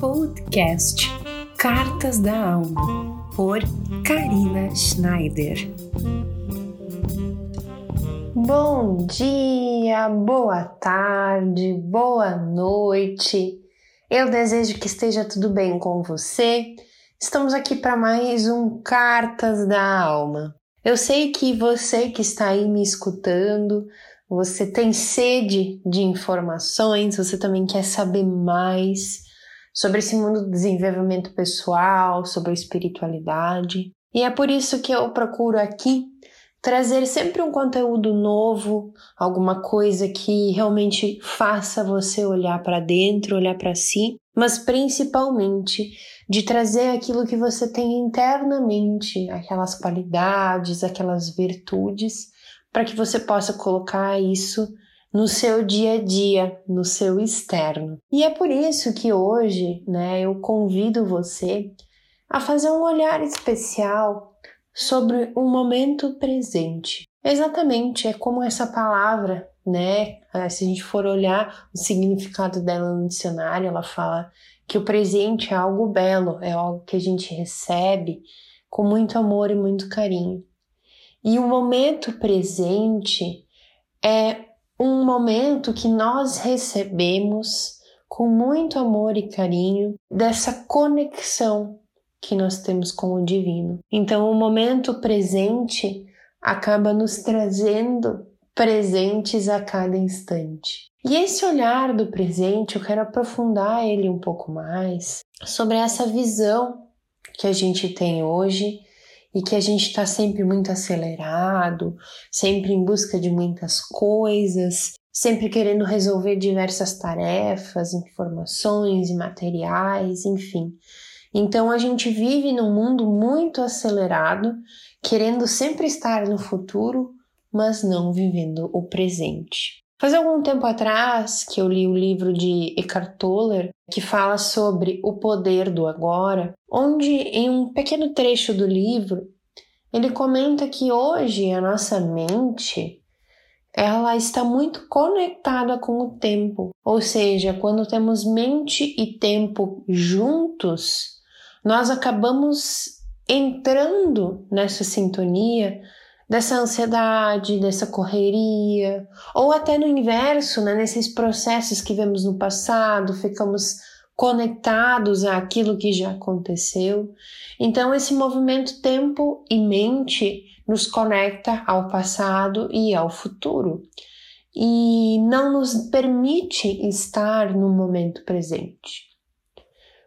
podcast Cartas da Alma, por Karina Schneider. Bom dia, boa tarde, boa noite. Eu desejo que esteja tudo bem com você. Estamos aqui para mais um Cartas da Alma. Eu sei que você que está aí me escutando, você tem sede de informações, você também quer saber mais sobre esse mundo do desenvolvimento pessoal, sobre a espiritualidade. E é por isso que eu procuro aqui trazer sempre um conteúdo novo, alguma coisa que realmente faça você olhar para dentro, olhar para si, mas principalmente de trazer aquilo que você tem internamente, aquelas qualidades, aquelas virtudes, para que você possa colocar isso no seu dia a dia, no seu externo. E é por isso que hoje, né, eu convido você a fazer um olhar especial sobre o momento presente. Exatamente, é como essa palavra, né? Ah, se a gente for olhar o significado dela no dicionário, ela fala que o presente é algo belo, é algo que a gente recebe com muito amor e muito carinho. E o momento presente é um momento que nós recebemos com muito amor e carinho dessa conexão que nós temos com o divino. Então, o momento presente acaba nos trazendo presentes a cada instante. E esse olhar do presente, eu quero aprofundar ele um pouco mais sobre essa visão que a gente tem hoje e que a gente está sempre muito acelerado, sempre em busca de muitas coisas, sempre querendo resolver diversas tarefas, informações e materiais, enfim. Então a gente vive num mundo muito acelerado, querendo sempre estar no futuro, mas não vivendo o presente. Faz algum tempo atrás que eu li o livro de Eckhart Tolle, que fala sobre o poder do agora, onde em um pequeno trecho do livro ele comenta que hoje a nossa mente ela está muito conectada com o tempo, ou seja, quando temos mente e tempo juntos, nós acabamos entrando nessa sintonia dessa ansiedade, dessa correria, ou até no inverso, né, nesses processos que vemos no passado, ficamos conectados àquilo que já aconteceu. Então, esse movimento tempo e mente nos conecta ao passado e ao futuro e não nos permite estar no momento presente.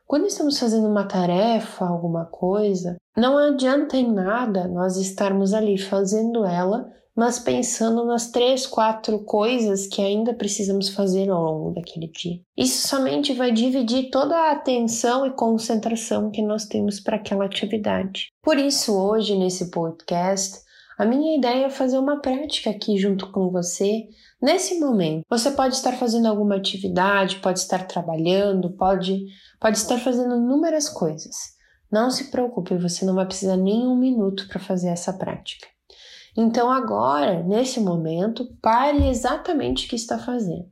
Quando estamos fazendo uma tarefa, alguma coisa, não adianta em nada nós estarmos ali fazendo ela, mas pensando nas três, quatro coisas que ainda precisamos fazer ao longo daquele dia. Isso somente vai dividir toda a atenção e concentração que nós temos para aquela atividade. Por isso, hoje, nesse podcast, a minha ideia é fazer uma prática aqui junto com você nesse momento. Você pode estar fazendo alguma atividade, pode estar trabalhando, pode, pode estar fazendo inúmeras coisas. Não se preocupe, você não vai precisar nem um minuto para fazer essa prática. Então, agora, nesse momento, pare exatamente o que está fazendo.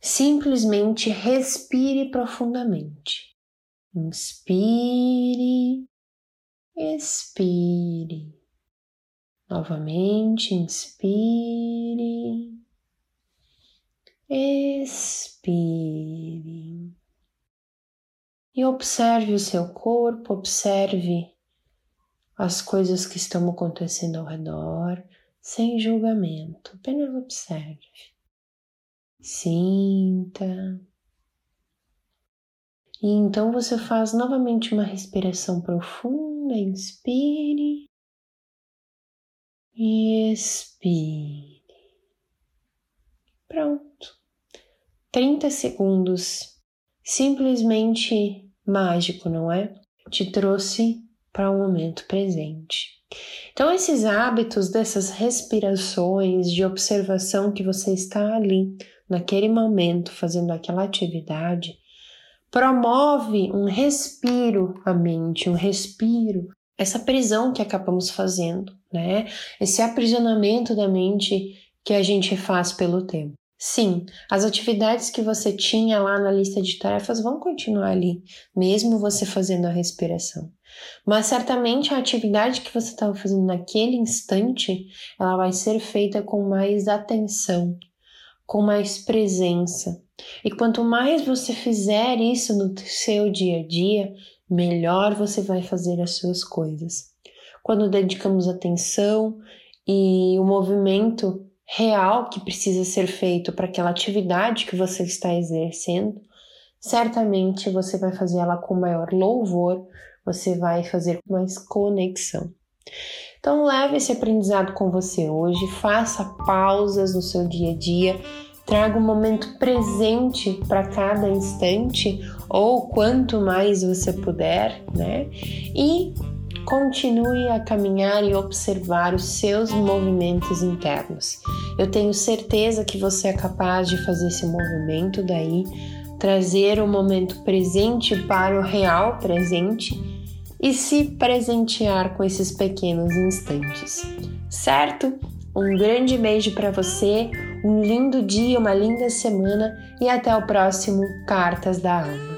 Simplesmente respire profundamente. Inspire, expire. Novamente, inspire, expire. E observe o seu corpo, observe as coisas que estão acontecendo ao redor, sem julgamento, apenas observe. Sinta. E então você faz novamente uma respiração profunda, inspire expire. Pronto. 30 segundos. Simplesmente mágico, não é? Te trouxe para o momento presente. Então, esses hábitos dessas respirações de observação que você está ali, naquele momento, fazendo aquela atividade, promove um respiro à mente, um respiro essa prisão que acabamos fazendo, né? Esse aprisionamento da mente que a gente faz pelo tempo. Sim, as atividades que você tinha lá na lista de tarefas vão continuar ali, mesmo você fazendo a respiração. Mas certamente a atividade que você estava fazendo naquele instante, ela vai ser feita com mais atenção, com mais presença. E quanto mais você fizer isso no seu dia a dia, melhor você vai fazer as suas coisas. Quando dedicamos atenção e o movimento real que precisa ser feito para aquela atividade que você está exercendo, certamente você vai fazer ela com maior louvor, você vai fazer com mais conexão. Então leve esse aprendizado com você hoje, faça pausas no seu dia a dia, traga um momento presente para cada instante ou quanto mais você puder, né? E continue a caminhar e observar os seus movimentos internos. Eu tenho certeza que você é capaz de fazer esse movimento daí, trazer o momento presente para o real presente e se presentear com esses pequenos instantes. Certo? Um grande beijo para você, um lindo dia, uma linda semana e até o próximo Cartas da Alma.